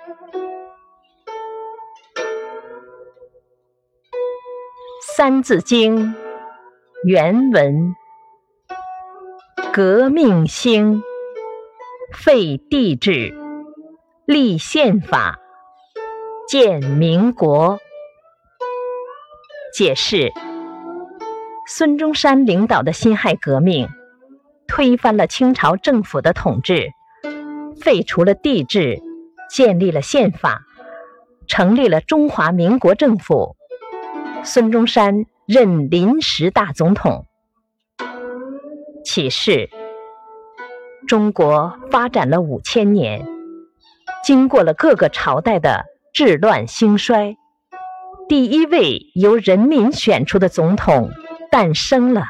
《三字经》原文：革命兴，废帝制，立宪法，建民国。解释：孙中山领导的辛亥革命，推翻了清朝政府的统治，废除了帝制，建立了宪法，成立了中华民国政府。孙中山任临时大总统。启示：中国发展了五千年，经过了各个朝代的治乱兴衰，第一位由人民选出的总统诞生了。